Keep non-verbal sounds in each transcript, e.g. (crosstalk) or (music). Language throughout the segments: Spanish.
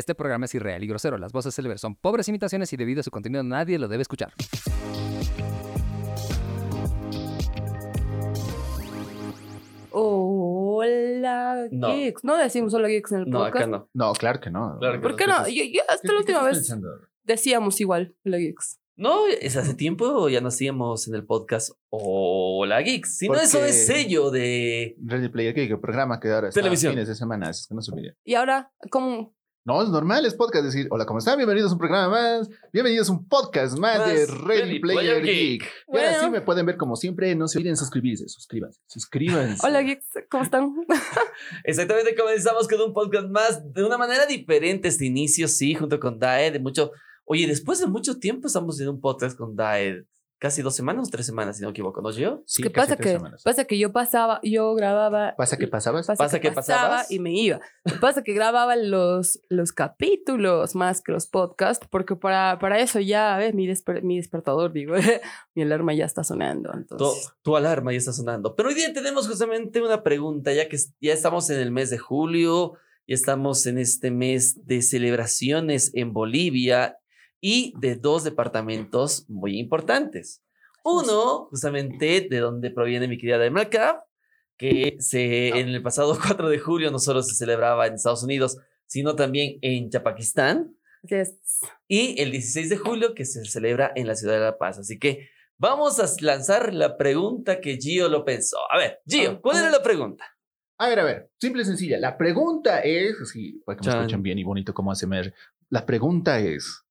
Este programa es irreal y grosero. Las voces célebres son pobres imitaciones y debido a su contenido nadie lo debe escuchar. Hola, No. Geeks. No decimos hola, Geeks en el No, podcast. acá no. No, claro que no. Claro que ¿Por qué no? Yo, yo hasta la última vez decíamos igual, hola, Geeks. No, es hace tiempo ya no hacíamos en el podcast Hola Geeks. Si no, eso Porque- es sello de. Ready Player Geek, el programa que ahora está Televisión. fines de semana, es que no se olviden. Y ahora, ¿cómo? No, es normal, es podcast decir, hola, ¿cómo están? Bienvenidos a un programa más, bienvenidos a un podcast más, Más de Ready, Ready Player, Player Geek. Geek. Y ahora Bueno. sí me pueden ver como siempre, no se olviden suscribirse, suscríbanse, suscríbanse. Hola, Geeks, ¿cómo están? (laughs) Exactamente, comenzamos con un podcast más de una manera diferente este inicio, sí, junto con Daed. De mucho. Oye, después de mucho tiempo estamos en un podcast con Daed. Casi dos semanas, tres semanas, si no me equivoco, ¿no, Gio? Sí, ¿Qué casi pasa tres que, semanas. pasa que yo pasaba, yo grababa. ¿Pasa que pasabas? ¿Pasa que pasaba pasabas? y me iba. Que pasa que grababa los, los capítulos más que los podcasts, porque para, para eso ya, ¿ves? Mi, desper- mi despertador, digo, (laughs) mi alarma ya está sonando. Tu, Entonces, tu alarma ya está sonando. Pero hoy día tenemos justamente una pregunta, ya que ya estamos en el mes de julio, ya estamos en este mes de celebraciones en Bolivia y de dos departamentos muy importantes. Uno, justamente de donde proviene mi querida de Malcap, que se, en el pasado (laughs) 4 de julio no solo se celebraba en Estados Unidos, sino también en Chapaquistán. así es. Y el 16 de julio que se celebra en la ciudad de La Paz. Así que vamos a lanzar la pregunta que Gio lo pensó. A ver, Gio, ¿cuál era la pregunta? A ver, a ver, simple y sencilla. La pregunta es, así, para que me Chan. escuchen bien y bonito como ASMR. La pregunta es,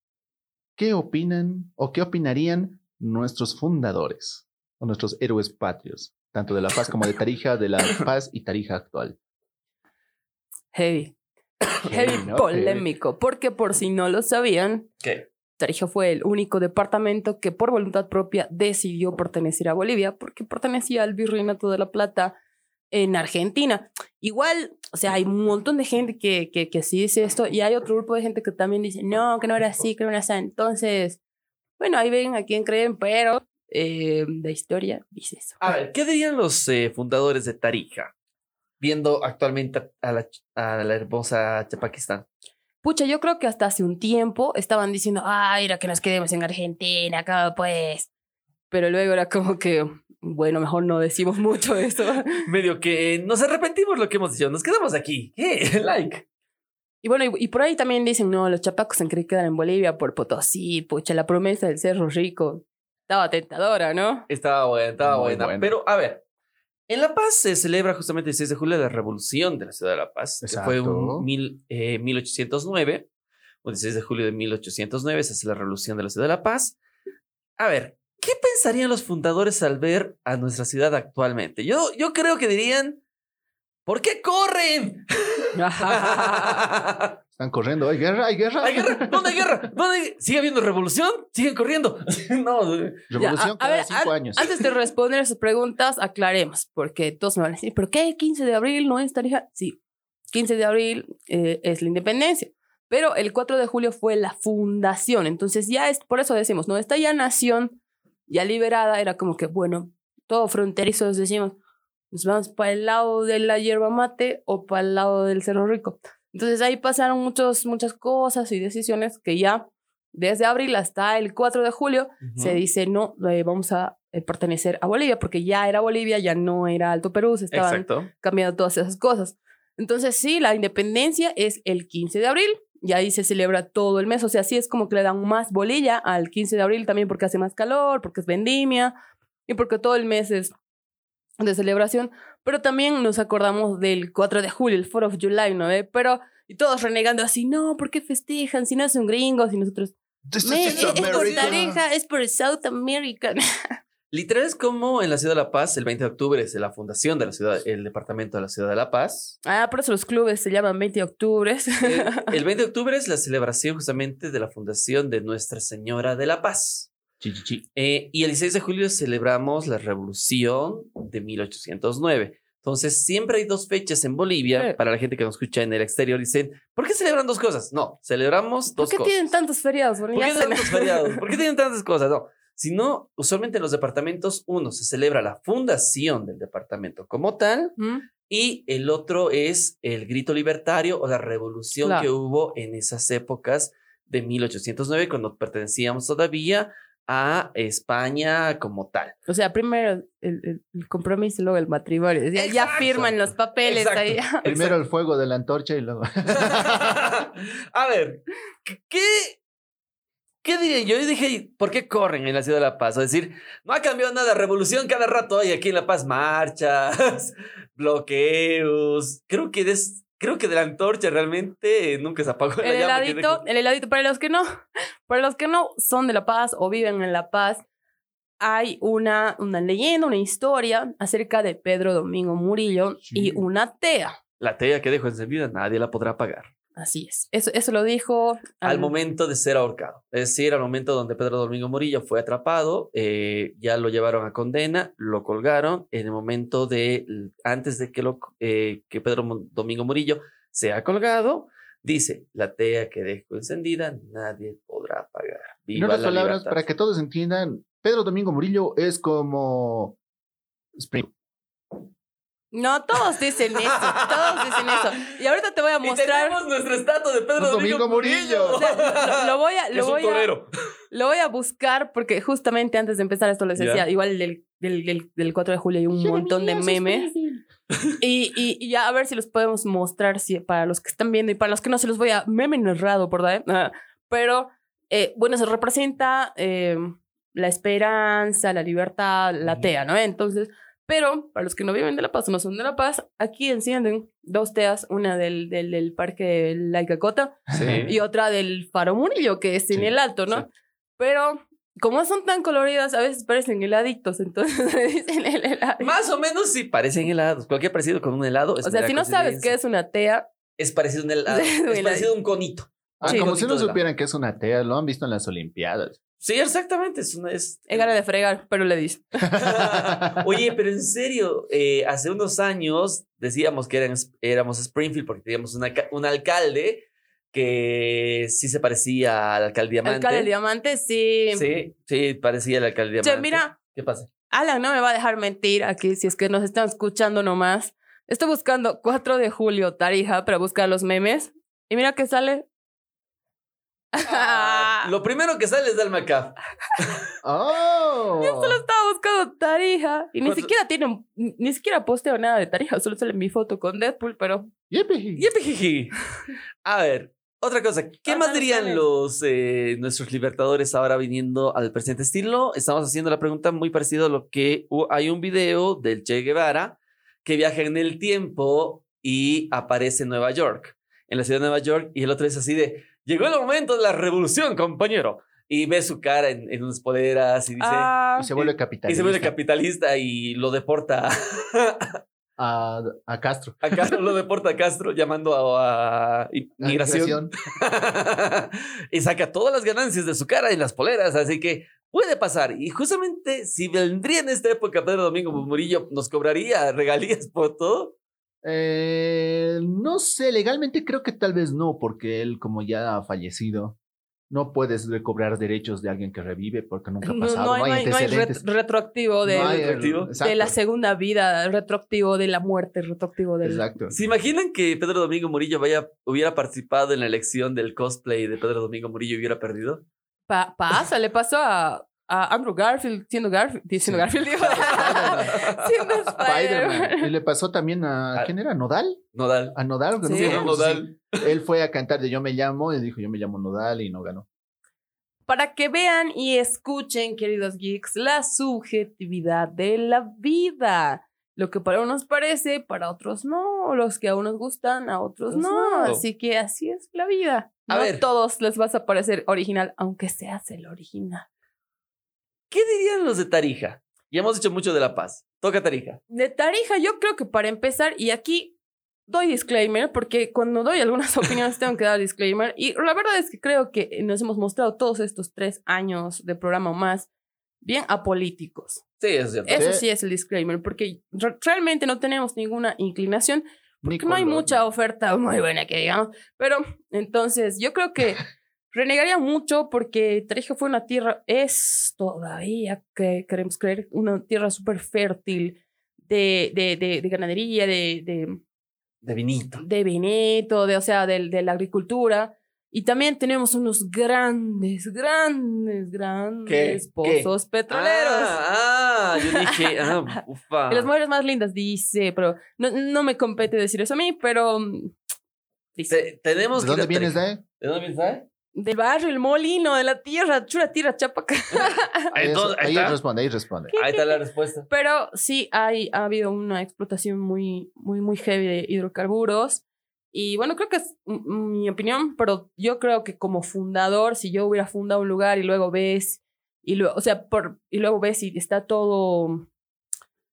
¿qué opinan o qué opinarían nuestros fundadores o nuestros héroes patrios, tanto de La Paz como de Tarija, de La (coughs) Paz y Tarija actual? Heavy. (coughs) Heavy ¿no? polémico. Porque por si no lo sabían, ¿Qué? Tarija fue el único departamento que por voluntad propia decidió pertenecer a Bolivia porque pertenecía al Virreinato de la Plata en Argentina. Igual, o sea, hay un montón de gente que, que, que sí dice esto y hay otro grupo de gente que también dice, no, que no era así, que no era así. Entonces, bueno, ahí ven a quién creen, pero eh, la historia dice eso. A ver, ¿qué dirían los eh, fundadores de Tarija? Viendo actualmente a la, a la hermosa Chapaquistán. Pucha, yo creo que hasta hace un tiempo estaban diciendo, ay, era que nos quedemos en Argentina, acá pues. Pero luego era como que, bueno, mejor no decimos mucho eso. (laughs) Medio que nos arrepentimos lo que hemos dicho. Nos quedamos aquí. ¿Qué? (laughs) Like. Y bueno, y, y por ahí también dicen, no, los chapacos se creen que quedan en Bolivia por Potosí, pucha, la promesa del Cerro Rico. Estaba tentadora, ¿no? Estaba buena, estaba Muy buena. buena. Pero, a ver, en La Paz se celebra justamente el 6 de julio la revolución de la ciudad de La Paz, que fue Exacto. un mil, eh, 1809. El 16 de julio de 1809 se hace la revolución de la ciudad de La Paz. A ver, ¿qué pensarían los fundadores al ver a nuestra ciudad actualmente? Yo, yo creo que dirían, ¿por qué corren? (laughs) Están corriendo, hay guerra, hay guerra. ¿Hay guerra? ¿Dónde hay guerra? ¿Dónde hay- ¿Sigue habiendo revolución? ¿Siguen corriendo? (laughs) no, Revolución Ya, a- a cada ver, cinco an- años. Antes de responder sus preguntas, aclaremos, porque todos me van a decir, ¿pero qué? ¿15 de abril no es Tarija? Sí, 15 de abril eh, es la independencia, pero el 4 de julio fue la fundación, entonces ya es, por eso decimos, ¿no? Esta ya nación, ya liberada, era como que, bueno, todo fronterizos decimos, nos vamos para el lado de la hierba mate o para el lado del Cerro Rico. Entonces ahí pasaron muchos, muchas cosas y decisiones que ya desde abril hasta el 4 de julio se dice no, eh, vamos a eh, pertenecer a Bolivia, porque ya era Bolivia, ya no era Alto Perú, se estaban Exacto. cambiando todas esas cosas. Entonces, sí, la independencia es el 15 de abril y ahí se celebra todo el mes. O sea, sí es como que le dan más bolilla al 15 de abril también porque hace más calor, porque es vendimia y porque todo el mes es de celebración. Pero también nos acordamos del 4 de julio, el 4 of July, ¿no? ve? Pero, y todos renegando así, no, ¿por qué festejan? Si no son gringos y nosotros, This is "Men, es, es por. Tarija, es por South America. (laughs) Literal es como en la ciudad de La Paz, el 20 de octubre es la fundación de la ciudad, el departamento de la ciudad de La Paz. Ah, por eso los clubes se llaman 20 de octubre. El, el (laughs) 20 de octubre es la celebración justamente de la fundación de Nuestra Señora de la Paz. Chi, chi, chi. Eh, y el 16 de julio celebramos la revolución de 1809. Entonces, siempre hay dos fechas en Bolivia. Sí. Para la gente que nos escucha en el exterior, dicen, ¿por qué celebran dos cosas? No, celebramos ¿Por dos qué cosas. tienen tantos feriados? Bueno, ¿Por qué se- (laughs) tantos feriados? ¿Por qué tienen tantas cosas? No, sino usualmente en los departamentos, uno, se celebra la fundación del departamento como tal, ¿Mm? Y el otro es el grito libertario o la revolución Claro. que hubo en esas épocas de 1809, cuando pertenecíamos todavía a España como tal. O sea, primero el, el- el compromiso y luego el matrimonio. Ya, ya firman los papeles Exacto. ahí. (laughs) Primero el fuego de la antorcha y luego. (laughs) a ver, ¿qué, ¿qué diría yo? Dije, ¿por qué corren en la ciudad de La Paz? Es decir, no ha cambiado nada, revolución cada rato hay aquí en La Paz, marchas, (laughs) bloqueos. Creo que des- creo que de la antorcha realmente nunca se apagó la El llama que heladito, el heladito, para los que no, (laughs) para los que no son de La Paz o viven en La Paz, hay una, una leyenda, una historia acerca de Pedro Domingo Murillo y una tea. La tea que dejó encendida nadie la podrá apagar. Así es. Eso, eso lo dijo Al momento de ser ahorcado. Es decir, al momento donde Pedro Domingo Murillo fue atrapado, eh, ya lo llevaron a condena, lo colgaron. En el momento de, antes de que, lo, eh, que Pedro Domingo Murillo sea colgado, dice, la tea que dejo encendida nadie podrá apagar. En Viva otras la palabras, libertad. para que todos entiendan, Pedro Domingo Murillo es como. Spring. No, todos dicen eso, todos dicen eso. Y ahorita te voy a Y mostrar. tenemos nuestra estatua de Pedro Domingo Domingo, Murillo. Murillo. O sea, lo, lo voy a, Que (laughs) lo es un voy a, lo voy a buscar porque justamente antes de empezar esto les Ya. decía, igual del, del, del, del 4 de julio hay un montón de memes. Y, y, y ya a ver si los podemos mostrar si, para los que están viendo y para los que no se los voy a meme narrado, ¿verdad? Ah, Pero eh, bueno, se representa eh, la esperanza, la libertad, la tea, ¿no? Entonces, pero para los que no viven de La Paz o no son de La Paz, aquí encienden dos teas, una del, del, del parque La Icacota Sí. y otra del Faro Murillo, que es en Sí, el alto, ¿no? sí. Pero como son tan coloridas, a veces parecen heladitos, entonces (laughs) dicen el. Más o menos sí parecen helados. Cualquier parecido con un helado es O sea, si no sabes qué es una tea, Es parecido a un helado. (laughs) Es parecido a un conito. Ah, Sí. como si no supieran que es una tea, lo han visto en las Olimpiadas. Sí, exactamente. Es una, es, es gana de fregar, pero le dice. (laughs) Oye, pero en serio, eh, hace unos años decíamos que eran, éramos Springfield porque teníamos una un alcalde que sí se parecía al alcalde Diamante. Alcalde diamante, sí. Sí, sí, parecía el alcalde Che, Diamante. mira, ¿Qué pasa? Alan no me va a dejar mentir aquí si es que nos están escuchando nomás. Estoy buscando 4 de julio, Tarija, para buscar los memes. Y mira que sale. Ah, lo primero que sale es del Macaf. ¡Oh! Solo estaba buscando Tarija. Y ni ¿Cuánto- siquiera tiene, un- ni siquiera posteo nada de Tarija, solo sale mi foto con Deadpool, pero. Yepijiji. A ver, otra cosa. ¿Qué Ah, más dirían los eh, nuestros libertadores ahora viniendo al presente estilo? Estamos haciendo la pregunta muy parecida a lo que hay un video del Che Guevara que viaja en el tiempo y aparece en Nueva York, en la ciudad de Nueva York, y el otro es así de, llegó el momento de la revolución, compañero. Y ve su cara en, en unas poleras y dice, Ah, Y se vuelve y capitalista. se vuelve capitalista y lo deporta (laughs) a, a Castro. a Castro, lo deporta a Castro llamando a, a inmigración. (laughs) y saca todas las ganancias de su cara en las poleras, así que puede pasar. Y justamente si vendría en esta época Pedro Domingo Murillo, nos cobraría regalías por todo. Eh, no sé, legalmente creo que tal vez no, porque él, como ya ha fallecido, no puedes recobrar derechos de alguien que revive porque nunca ha no, pasado. no hay, no hay- no hay antecedentes. ret- retroactivo de, No hay, retroactivo. de exacto, la segunda vida, retroactivo de la muerte, retroactivo del... Exacto. ¿Se imaginan que Pedro Domingo Murillo vaya, hubiera participado en la elección del cosplay de Pedro Domingo Murillo y hubiera perdido? Pa- pasa, le pasó a, a Andrew Garfield siendo Garfield, siendo Sí. Garfield, digo, (laughs) siendo Spider-Man. Y le pasó también a. ¿Quién era? ¿Nodal? Nodal. A Nodal. Sí. ¿no? Sí, no, Nodal. Sí. Él fue a cantar de Yo me llamo y dijo Yo me llamo Nodal y no ganó. Para que vean y escuchen, queridos geeks, la subjetividad de la vida. Lo que para unos parece, para otros no. Los que a unos gustan, a otros Pues no. no. Así que así es la vida. A no ver. todos les vas a parecer original, aunque seas el original. ¿Qué dirían los de Tarija? Ya hemos dicho mucho de La Paz. Toca Tarija. De Tarija, yo creo que para empezar, y aquí doy disclaimer, porque cuando doy algunas (laughs) opiniones tengo que dar disclaimer, y la verdad es que creo que nos hemos mostrado todos estos tres años de programa o más bien apolíticos. Sí, es cierto. Eso Sí. es el disclaimer, porque re- realmente no tenemos ninguna inclinación, Ni porque no hay mucha oferta (laughs) muy buena que digamos, pero entonces yo creo que renegaría mucho porque Tarija fue una tierra, es todavía, que queremos creer, una tierra súper fértil de, de, de, de ganadería, de, de, De vinito. de vineto, de, o sea, de, de la agricultura. Y también tenemos unos grandes, grandes, grandes ¿Qué? ¿Qué? pozos petroleros. Ah, ah, yo dije, (laughs) ah, ufa. De las mujeres más lindas, dice, pero no, no me compete decir eso a mí, pero mm, dice. Te- tenemos ¿De dónde vienes, Tarija. Dae? ¿De dónde vienes, Dae? Del barrio, el molino, de la tierra, chura tierra, chapaca. (laughs) Ahí, Entonces, ahí responde, ahí responde. Ahí está la respuesta. Pero sí hay, ha habido una explotación muy, muy, muy heavy de hidrocarburos. Y bueno, creo que es mi opinión, pero yo creo que como fundador, si yo hubiera fundado un lugar y luego ves, y luego, o sea, por, y luego ves y está todo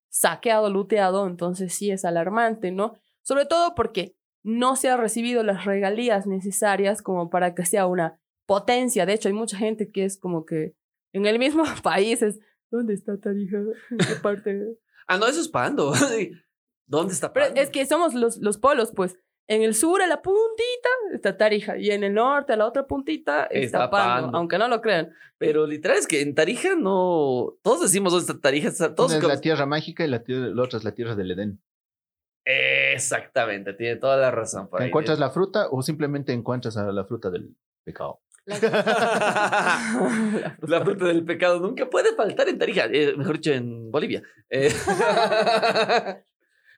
saqueado, luteado, entonces sí es alarmante, ¿no? Sobre todo porque no se han recibido las regalías necesarias como para que sea una potencia. De hecho, hay mucha gente que es como que en el mismo (laughs) país es, ¿dónde está Tarija? ¿En qué parte? (laughs) Ah, no, eso es Pando. (laughs) ¿Dónde está Pero Pando? es que somos los, los polos, pues. En el sur, a la puntita, está Tarija. Y en el norte, a la otra puntita, está, Está Pando, Pando. Aunque no lo crean. Pero literal es que en Tarija no. Todos decimos dónde está Tarija. está- Todos Una es la tierra mágica y la, tierra- la otra es la tierra del Edén. Exactamente, tiene toda la razón. Por ahí. ¿Encuentras la fruta o simplemente encuentras a la fruta del pecado? (laughs) La fruta del pecado nunca puede faltar en Tarija, eh, mejor dicho, en Bolivia. Eh, (laughs)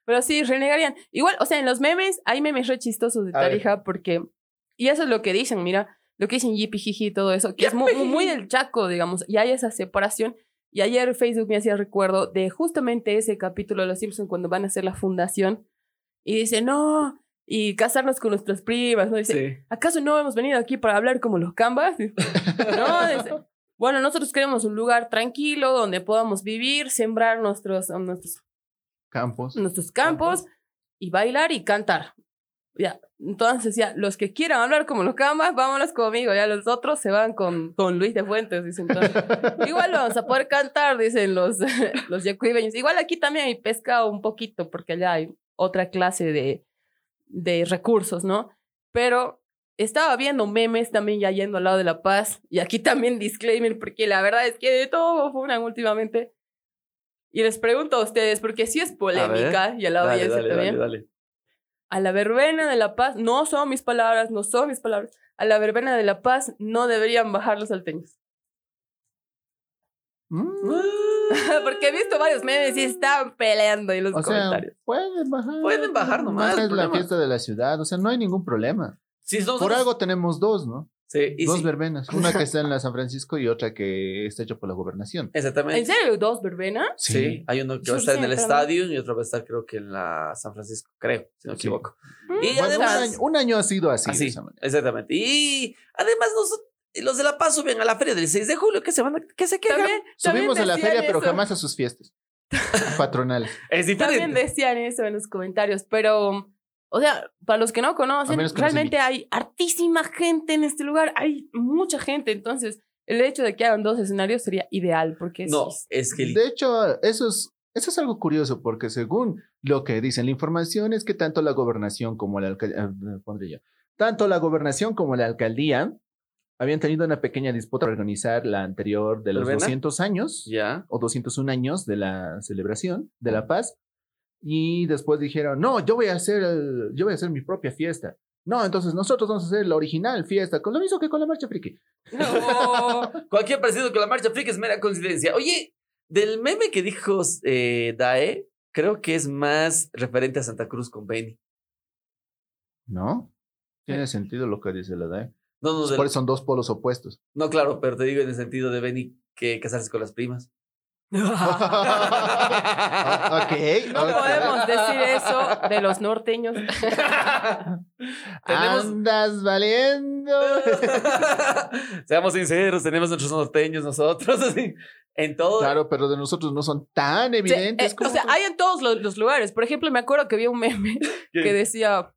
Pero sí, renegarían. Igual, o sea, en los memes, hay memes re chistosos de. Tarija porque... Y eso es lo que dicen, mira, lo que dicen Yipi Jiji y todo eso, que es muy, muy del Chaco, digamos, y hay esa separación. Y ayer Facebook me hacía recuerdo de justamente ese capítulo de Los Simpsons cuando van a hacer la fundación y dice, no, y casarnos con nuestras primas, ¿no? Dice, sí. ¿acaso no hemos venido aquí para hablar como los cambas? no, dice, bueno, nosotros queremos un lugar tranquilo donde podamos vivir, sembrar nuestros, nuestros Campos. nuestros campos y bailar y cantar. Ya, entonces ya, los que quieran hablar como los camas, vámonos conmigo, ya los otros se van con, con Luis de Fuentes, dicen. Igual vamos a poder cantar, dicen los, (laughs) los yacuibeños. Igual aquí también hay pescado un poquito, porque allá hay otra clase de, de recursos, ¿no? Pero estaba viendo memes también ya yendo al lado de La Paz, y aquí también disclaimer, porque la verdad es que de todo funan últimamente. Y les pregunto a ustedes, porque sí es polémica, y a la Dale, audiencia dale, también. dale, dale. A la verbena de La Paz, no son mis palabras, no son mis palabras. A la verbena de La Paz no deberían bajar los salteños. Mm, (laughs) Porque he visto varios memes y están peleando en los O sea, comentarios. pueden bajar. Pueden bajar nomás, Es el la fiesta de la ciudad, o sea, no hay ningún problema. Sí, nosotros- Por algo tenemos dos, ¿no? Sí, y dos sí, verbenas. Una que (laughs) está en la San Francisco y otra que está hecha por la gobernación. Exactamente. ¿En serio dos verbena? Sí. hay uno que va a estar en el estadio y otro va a estar creo que en la San Francisco, creo, si no me Sí. equivoco. Mm, Y Bueno, un, además, año, un año ha sido así. de así, esa manera. exactamente. Y además nos- los de La Paz suben a la feria del 6 de julio, que se van a, que se quejan. También, Subimos también a la feria, pero eso. jamás a sus fiestas (laughs) patronales. Es También diferente. decían eso en los comentarios, pero, o sea, para los que no conocen, que realmente hay hartísima gente en este lugar, hay mucha gente, entonces el hecho de que hagan dos escenarios sería ideal, porque No, sí, es que De hecho, eso es, eso es algo curioso, porque según lo que dicen la información es que tanto la gobernación como la alcaldía, pondré yo, tanto la gobernación como la alcaldía habían tenido una pequeña disputa para organizar la anterior de los ¿Verbena? 200 años ya. o 201 años de la celebración de la paz y después dijeron, "No, yo voy a hacer el- yo voy a hacer mi propia fiesta." No, entonces nosotros vamos a hacer la original fiesta, con lo mismo que con la marcha friki. No. (laughs) Cualquier parecido con la marcha freak es mera coincidencia. Oye, del meme que dijo eh, Dae, creo que es más referente a Santa Cruz con Benny. ¿No? Tiene sentido lo que dice la DAE. No, no, del- Por eso son dos polos opuestos. no, claro, pero te digo en el sentido de Benny que casarse con las primas. (laughs) Ok. No podemos decir eso de los norteños. (laughs) Tenemos- Andas valiendo. (laughs) Seamos sinceros, tenemos nuestros norteños nosotros, así, en todo. Claro, pero de nosotros no son tan Sí, evidentes eh, como. o sea, hay en todos los, los lugares. Por ejemplo, me acuerdo que había un meme ¿Qué? que decía,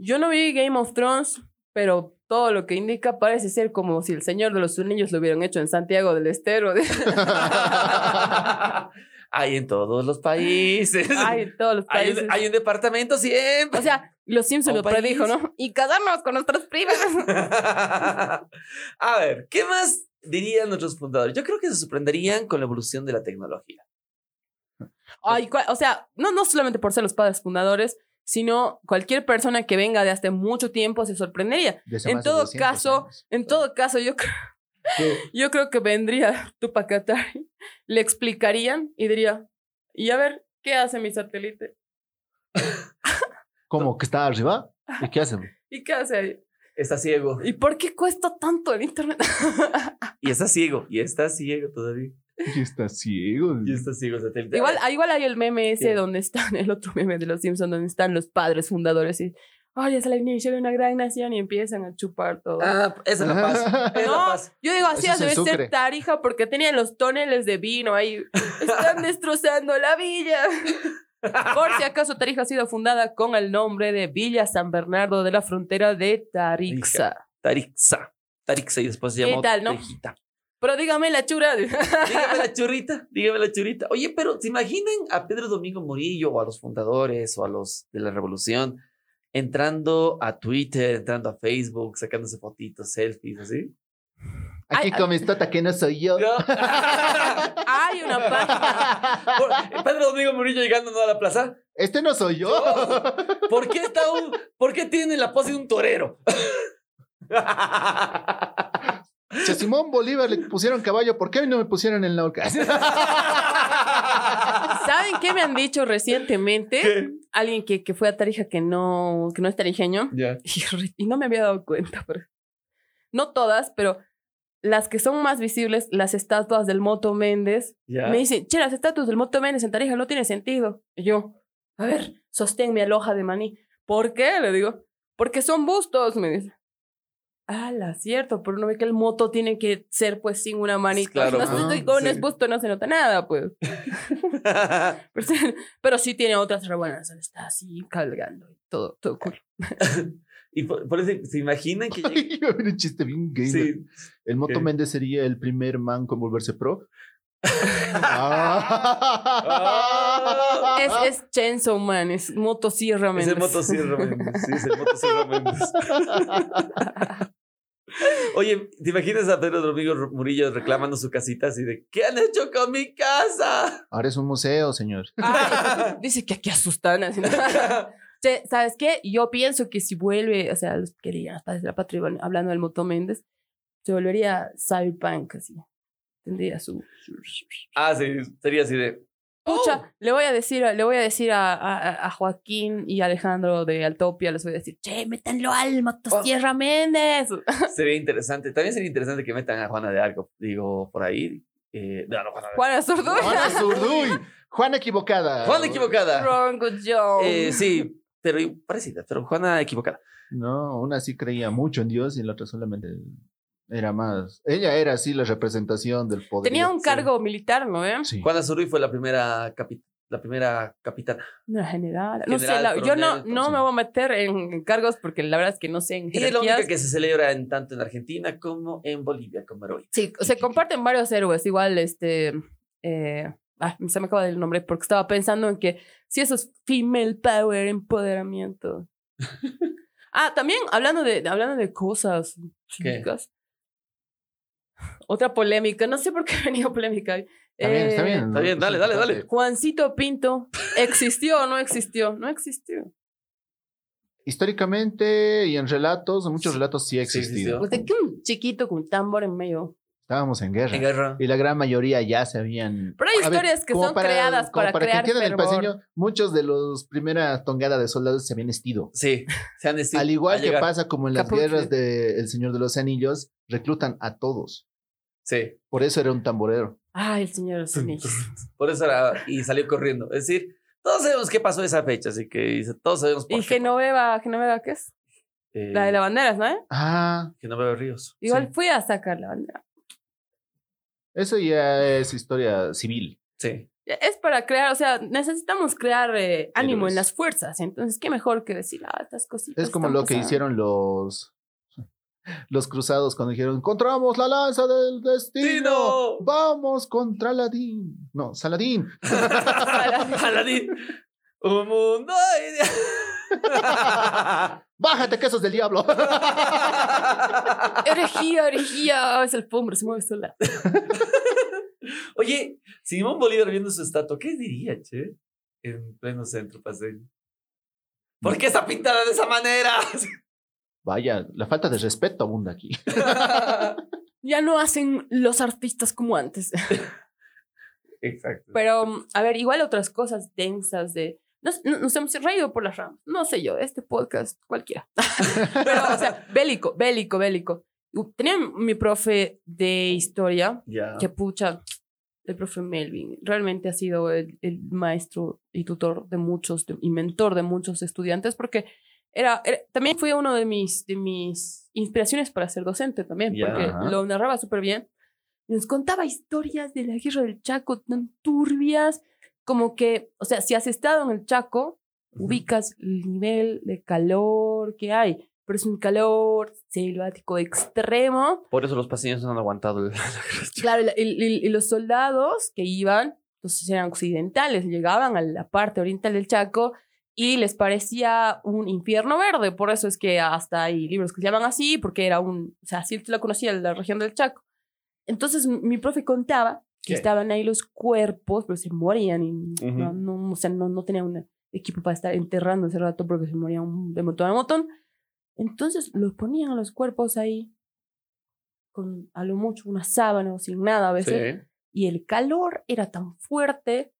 yo no vi Game of Thrones, pero todo lo que indica parece ser como si el Señor de los Anillos lo hubieran hecho en Santiago del Estero. (laughs) hay en todos los países. Hay en todos los Hay países. un, hay un departamento siempre. O sea, los Simpsons lo predijo. ¿no? Y casarnos con nuestras primas. (laughs) A ver, ¿qué más dirían nuestros fundadores? Yo creo que se sorprenderían con la evolución de la tecnología. Ay, o sea, no, no solamente por ser los padres fundadores, sino cualquier persona que venga de hace mucho tiempo se sorprendería. De hace En todo 200 caso, años. En todo caso, yo, creo- yo (laughs) creo que vendría Tupac Katari, le explicarían y diría, y a ver, ¿qué hace mi satélite? ¿Cómo? ¿Que está arriba? ¿Y qué hacen? (laughs) ¿Y qué hace ahí? Está ciego. ¿Y por qué cuesta tanto el internet? Y está ciego. Y está ciego todavía. (laughs) Y está ciego. Y está ciego ah, igual hay el meme ese ¿Qué? donde están, (laughs) el otro meme de los Simpsons, donde están los padres fundadores y, ay, es el inicio de una gran nación y empiezan a chupar todo. Ah, esa es la paz. Esa es la No, (laughs) yo digo, así debe ser Tarija porque tenían los toneles de vino ahí. Están destrozando la villa. Por si acaso, Tarija ha sido fundada con el nombre de Villa San Bernardo de la frontera de Tarixa. Tarixa. Tarixa y después se ¿Qué llamó tal, no? Tarijita. Pero dígame la chura. (laughs) Dígame la churrita, dígame la churrita. Oye, pero ¿se imaginan a Pedro Domingo Murillo o a los fundadores o a los de la revolución entrando a Twitter, entrando a Facebook, sacándose fotitos, selfies, así? Aquí Ay, con mis tota que no soy yo. No. (laughs) Hay una página. Pedro Domingo Murillo llegando ¿no? a la plaza. Este no soy yo. ¿Por qué está un, ¿Por qué tiene la pose de un torero? (laughs) Si a Simón Bolívar le pusieron caballo, ¿por qué a mí no me pusieron en la horca? (laughs) ¿Saben qué me han dicho recientemente? ¿Qué? Alguien que, que fue a Tarija que no, que no es tarijeño. Ya. (laughs) Y, no me había dado cuenta, pero no todas, pero las que son más visibles, las estatuas del Moto Méndez, me dicen, che, las estatuas del Moto Méndez en Tarija no tiene sentido. Y yo, a ver, sosténme al hoja de maní. ¿Por qué? Le digo, porque son bustos, me dice. Ah, la cierto, pero no ve que el moto tiene que ser pues sin una manita. Claro, no, estoy con Sí. es no se nota nada, pues. (laughs) (laughs) Pero, sí- pero sí tiene otras re buenas. Está así cargando y todo, todo cool. (laughs) y por, por eso, ¿se imaginan que Ay, un chiste bien gay. Sí. El Moto ¿Qué? Méndez sería el primer man con volverse pro. Ah. Es, es Chainsaw Man, es Motosierra Es Méndez. el motosierra Méndez. Sí, es el motosierra Méndez. Oye, ¿te imaginas a Pedro Domingo Murillo reclamando su casita así de ¿qué han hecho con mi casa? Ahora es un museo, señor. Ay, (laughs) dice que aquí asustan. así, ¿no? (laughs) Che, ¿Sabes qué? Yo pienso que si vuelve, o sea, los que dirían los padres de la patria, hablando del Moto Méndez, se volvería cyberpunk, así. Tendría su... Ah, sí, sería así de Pucha, Oh. le voy a decir, a- le voy a decir a, a- a Joaquín y Alejandro de Altopia, les voy a decir, che, métanlo al Motosierra Méndez. (laughs) sería interesante. También sería interesante que metan a Juana de Arco, digo, por ahí. Eh, no, no, Juana Zurduy. Juana Zurduy. Juana equivocada. Juana equivocada. Wrong good job. Eh, sí, pero parecida, pero Juana equivocada. No, una sí creía mucho en Dios y la otra solamente era más. Ella era así la representación del poder. Tenía un cargo militar, ¿no? Eh? Sí. Juana Zurduy fue la primera, capi- la primera capitana. General. No sé, yo no, no sí. me voy a meter en, cargos porque la verdad es que no sé en Y es la única que se celebra en, tanto en Argentina como en Bolivia como héroe. Sí, se comparten varios héroes. Igual, este. Eh, ah, se me acaba del nombre porque estaba pensando en que si eso es female power, empoderamiento. (laughs) ah, también hablando de, hablando de cosas ¿Qué? chicas. Otra polémica. No sé por qué (laughs) ha venido polémica. Está bien, está Eh, bien. Está bien, dale, dale, dale. Juancito Pinto, ¿existió o no existió? No existió. Históricamente y en relatos, en muchos relatos sí ha Sí existido. existió. Pues de que un chiquito con un tambor en medio. Estábamos en guerra. En guerra. Y la gran mayoría ya se habían. Pero hay A ver, historias que son creadas como para, para crear que el paseño, muchos de los primeras tongadas de soldados se habían estido. Sí, se han decidido. Al igual que llegar. pasa como en las Capuche. guerras de El Señor de los Anillos, reclutan a todos. Sí. Por eso era un tamborero. Ay, el señor de los anillos. Por eso era. Y salió corriendo. Es decir, todos sabemos qué pasó esa fecha, así que dice, todos sabemos por Y qué. Genoveva, ¿Genoveva qué es? Eh, La de las banderas, ¿no? Ah, Genoveva Ríos. Igual sí. fui a sacar la bandera. eso ya es historia civil. Sí. Es para crear, o sea, necesitamos crear eh, ánimo Héroes. en las fuerzas. Entonces, qué mejor que decir, ah, estas cositas. Es como lo que hicieron los los cruzados cuando dijeron, encontramos la lanza del destino. ¡Dino! Vamos contra Aladín. No, Saladín. (laughs) Aladín. Un mundo ideal. (laughs) Bájate, quesos del diablo. (laughs) Herejía, herejía. Es el hombre, se mueve sola. Oye, Simón Bolívar viendo su estatua, ¿qué diría, che? En pleno centro paseño. ¿Por qué está pintada de esa manera? Vaya, la falta de respeto abunda aquí. (laughs) Ya no hacen los artistas como antes. (laughs) Exacto. Pero, a ver, igual otras cosas densas de... Nos, no- nos hemos reído por las ramas. No sé yo, este podcast, cualquiera. (laughs) Pero, o sea, bélico, bélico, bélico. Tenía mi profe de historia, Ya. que pucha, el profe Melvin, realmente ha sido el, el maestro y tutor de muchos de- y mentor de muchos estudiantes, porque era, era- también fue uno de mis, de mis inspiraciones para ser docente también, porque lo narraba súper bien. Nos contaba historias de la guerra del Chaco tan turbias, como que, o sea, si has estado en el Chaco, ubicas el nivel de calor que hay, pero es un calor selvático extremo. Por eso los paseños no han aguantado el... (laughs) Claro, y, y- y los soldados que iban, entonces eran occidentales, llegaban a la parte oriental del Chaco y les parecía un infierno verde, por eso es que hasta hay libros que se llaman así, porque era un, o sea, así la conocía la región del Chaco. Entonces mi profe contaba que ¿Qué? estaban ahí los cuerpos, pero se morían y no, no, o sea, no, no tenían un equipo para estar enterrando ese rato porque se morían de montón a montón. Entonces los ponían a los cuerpos ahí con a lo mucho una sábana o sin nada a veces Sí. y el calor era tan fuerte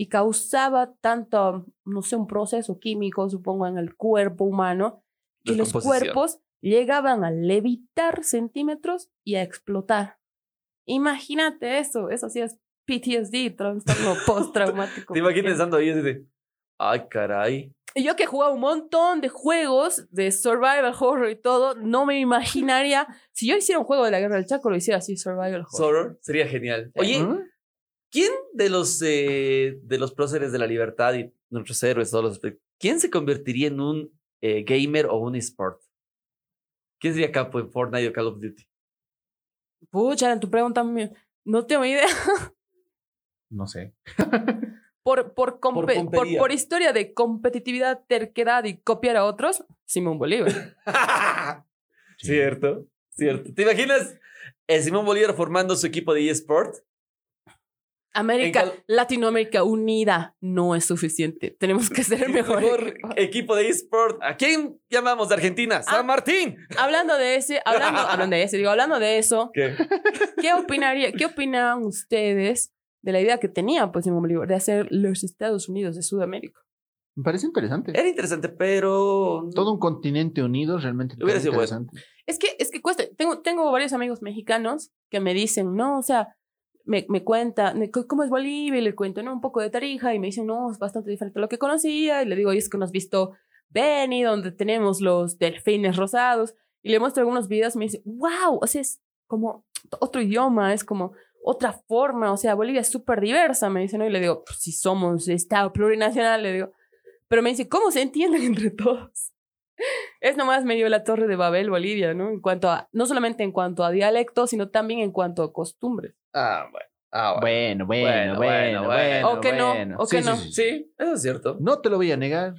y causaba tanto, no sé, un proceso químico, supongo, en el cuerpo humano, que los cuerpos llegaban a levitar centímetros y a explotar. Imagínate eso, eso sí es PTSD, trastorno (laughs) postraumático. ¿Te imaginas estando ahí así de... Ay, caray. Y yo que jugaba un montón de juegos de survival horror y todo, no me imaginaría, si yo hiciera un juego de la guerra del Chaco, lo hiciera así, survival horror. Soror, sería genial. Oye, ¿Ah? ¿Quién de los, eh, de los próceres de la libertad y nuestros héroes, todos los, quién se convertiría en un eh, gamer o un esport? ¿Quién sería capo en Fortnite o Call of Duty? Pucha, en tu pregunta, no tengo idea. No sé. (laughs) Por, por, compe- por, puntería. por historia de competitividad, terquedad y copiar a otros, Simón Bolívar. (laughs) Cierto, cierto. ¿Te imaginas el Simón Bolívar formando su equipo de eSport? América, Latinoamérica unida no es suficiente. Tenemos que ser (laughs) el mejor. equipo. (laughs) equipo de eSport. ¿A quién llamamos de Argentina? San Ah. Martín. Hablando de ese, hablando, (laughs) hablando de ese, digo, hablando de eso, ¿Qué? ¿qué opinaría, qué opinan ustedes de la idea que tenía pues Simón Bolívar de hacer los Estados Unidos de Sudamérica? Me parece interesante. Era interesante, pero. Todo un continente unido realmente Hubiera sido bueno. interesante. Es que, es que cuesta. Tengo, tengo varios amigos mexicanos que me dicen, no, o sea, me, me cuenta, ¿cómo es Bolivia? Y le cuento, ¿no? Un poco de Tarija y me dicen, no, es bastante diferente a lo que conocía. Y le digo, y es que no has visto Beni, donde tenemos los delfines rosados. Y le muestro algunos videos y me dice, wow, o sea, es como otro idioma, es como otra forma. O sea, Bolivia es súper diversa, me dice, ¿no? Y le digo, pues si somos Estado plurinacional, le digo. Pero me dice, ¿cómo se entienden entre todos? Es nomás medio la torre de Babel, Bolivia, ¿no? En cuanto a, no solamente en cuanto a dialecto, sino también en cuanto a costumbres. Ah, bueno. Ah, bueno. Bueno, bueno, Bueno, bueno, bueno, bueno. O que no, o que no. Sí, eso es cierto. No te lo voy a negar.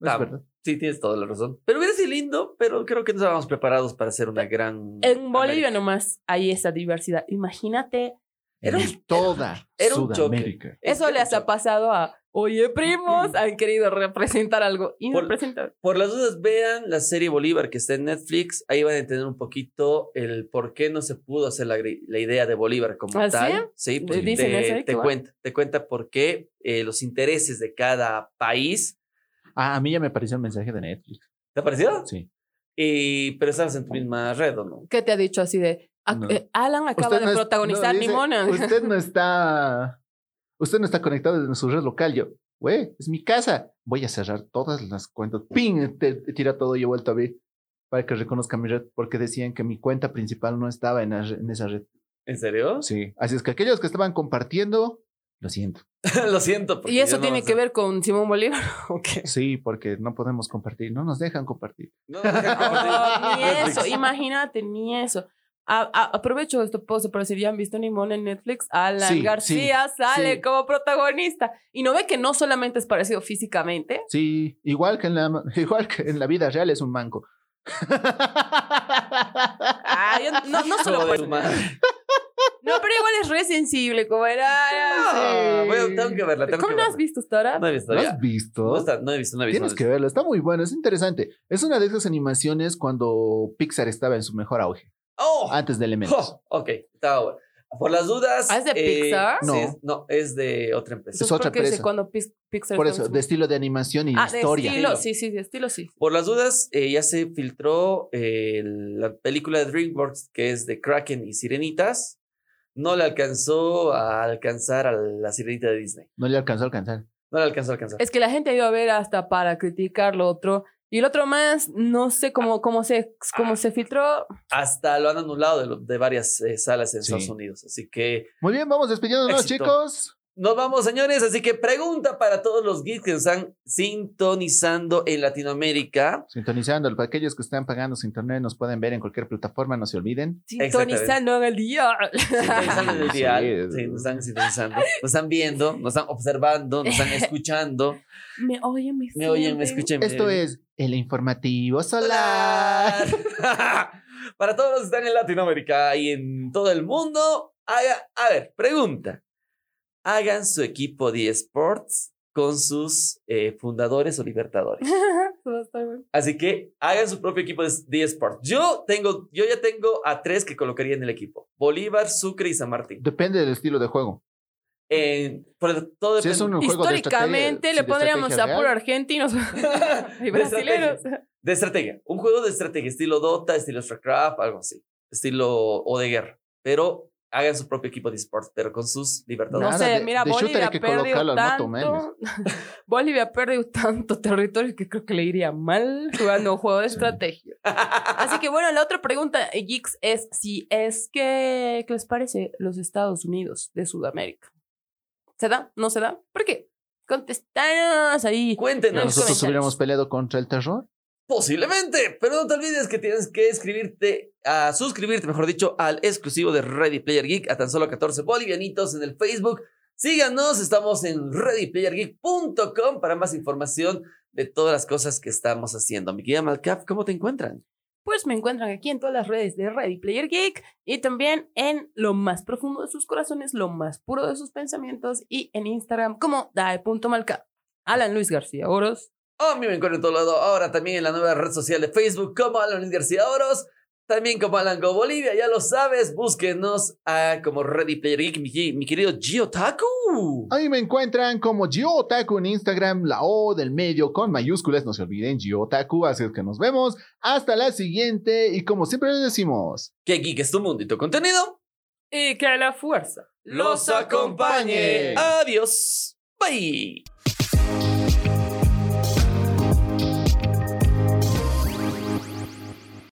Es Ah, verdad. Sí, tienes toda la razón. Pero hubiera sido lindo, pero creo que no estábamos preparados para hacer una gran. En Bolivia América. nomás hay esa diversidad. Imagínate, Era un- toda era un choque. Sudamérica. eso les un ha pasado a, oye, primos, han querido representar algo y no Por- representan. Por las dudas, vean la serie Bolívar que está en Netflix. Ahí van a entender un poquito el por qué no se pudo hacer la, la idea de Bolívar como ¿Ah, sí? tal. Sí, ¿De- porque dicen te, cuenta, te cuenta por qué eh, los intereses de cada país. Ah, a mí ya me apareció el mensaje de Netflix. ¿Te pareció? Sí. Y, pero estabas en tu misma red, ¿o no? ¿Qué te ha dicho así de, a- No. eh, Alan acaba de es- protagonizar no, dice? Usted no (laughs) está. Usted no está conectado desde su red local. Yo, güey, es mi casa. Voy a cerrar todas las cuentas. ¡Ping! Te, te tira todo y he vuelto a ver para que reconozca mi red, porque decían que mi cuenta principal no estaba en, la re- en esa red. ¿En serio? Sí. Así es que aquellos que estaban compartiendo, lo siento. (laughs) Lo siento. ¿Y eso no tiene que ver con Simón Bolívar (laughs) o qué? Sí, porque no podemos compartir. No nos dejan compartir. No, no, no, Oh, ni eso, imagínate, ni eso. A- a- aprovecho esto post para si ya han visto Nimón en Netflix, Alan Sí, García sí, sale sí. como protagonista y no ve que no solamente es parecido físicamente, Sí, igual que en la, (laughs) igual que en la vida real es un manco. Ah, yo no, no solo no, pero igual es re sensible, como era. Sí. voy a- tengo que verla. tengo ¿Cómo que no has verla. visto hasta ahora? No he visto ¿Lo has visto? No, está- no he visto, no he visto. Tienes no he que visto. verlo, está muy bueno, es interesante. Es una de esas animaciones cuando Pixar estaba en su mejor auge, ¡Oh! antes de Elementos. Oh, ok, está bueno. Por las dudas. ¿Ah, es de eh, Pixar? No. es- no, es de otra empresa. Es otra empresa. cuando Pix- Pixar Por eso, de estilo de animación y Ah, de historia. estilo, sí, sí, de estilo sí. Por las dudas, eh, ya se filtró eh, la película de DreamWorks que es de Kraken y Sirenitas. No le alcanzó a alcanzar a la Sirenita de Disney. No le alcanzó a alcanzar. No le alcanzó a alcanzar. Es que la gente ha ido a ver hasta para criticar lo otro. Y el otro más, no sé cómo, cómo, se, cómo se filtró. Hasta lo han anulado de, lo- de varias eh, salas en Sí. Estados Unidos. Así que Muy bien, vamos despidiéndonos, Éxito. chicos. Nos vamos, señores. Así que pregunta para todos los geeks que nos están sintonizando en Latinoamérica. Sintonizando, para aquellos que están pagando su internet, nos pueden ver en cualquier plataforma, no se olviden. Sintonizando en el día. Sintonizando en el Sí, es- Sí, nos están sintonizando. Nos están viendo, nos están observando, nos están escuchando. Me oyen, me Me oyen, me escuchan. Esto es el informativo solar. (laughs) Para todos los que están en Latinoamérica y en todo el mundo, haga, a ver, pregunta. Hagan su equipo de esports con sus eh, fundadores o libertadores. (laughs) Así que hagan su propio equipo de, de esports. Yo tengo, yo ya tengo a tres que colocaría en el equipo: Bolívar, Sucre y San Martín. Depende del estilo de juego. Por- todo Si es depende- un juego de Históricamente estrategia- le de pondríamos a puro argentinos (laughs) (laughs) y De brasileños. De estrategia. Un juego de estrategia, estilo Dota, estilo StarCraft, algo así. Estilo o de guerra. Pero hagan su propio equipo de esports, pero con sus libertadores. No sé, de- mira, de shooter Bolivia hay que perdió colocarlo al tanto. (laughs) Bolivia ha perdido tanto territorio que creo que le iría mal jugando un juego de estrategia. Así que bueno, la otra pregunta, eh, Geeks, es si es que, ¿qué les parece los Estados Unidos de Sudamérica? ¿Se da? ¿No se da? ¿Por qué? Contestanos ahí. Cuéntenos. Nosotros hubiéramos peleado contra el terror. Posiblemente, pero no te olvides que tienes que escribirte, a suscribirte, mejor dicho, al exclusivo de Ready Player Geek a tan solo 14 bolivianitos en el Facebook. Síganos, estamos en readyplayergeek.com para más información de todas las cosas que estamos haciendo. Mi querida Malcap, ¿cómo te encuentran? Pues me encuentran aquí en todas las redes de Ready Player Geek y también en lo más profundo de sus corazones, lo más puro de sus pensamientos y en Instagram como dae.malca. Alan Luis García Oros. A mí me encuentro en todo lado, ahora también en la nueva red social de Facebook como Alan García Oros, también como Alan Go Bolivia, ya lo sabes, búsquenos a como Ready Player Geek, mi, mi querido Gio Taku. Ahí me encuentran como Giotaku en Instagram, la O del medio con mayúsculas, no se olviden, Giotaku, así es que nos vemos. Hasta la siguiente y como siempre les decimos, Que geek es tu mundo y tu contenido Y que la fuerza los acompañe. Adiós. Bye.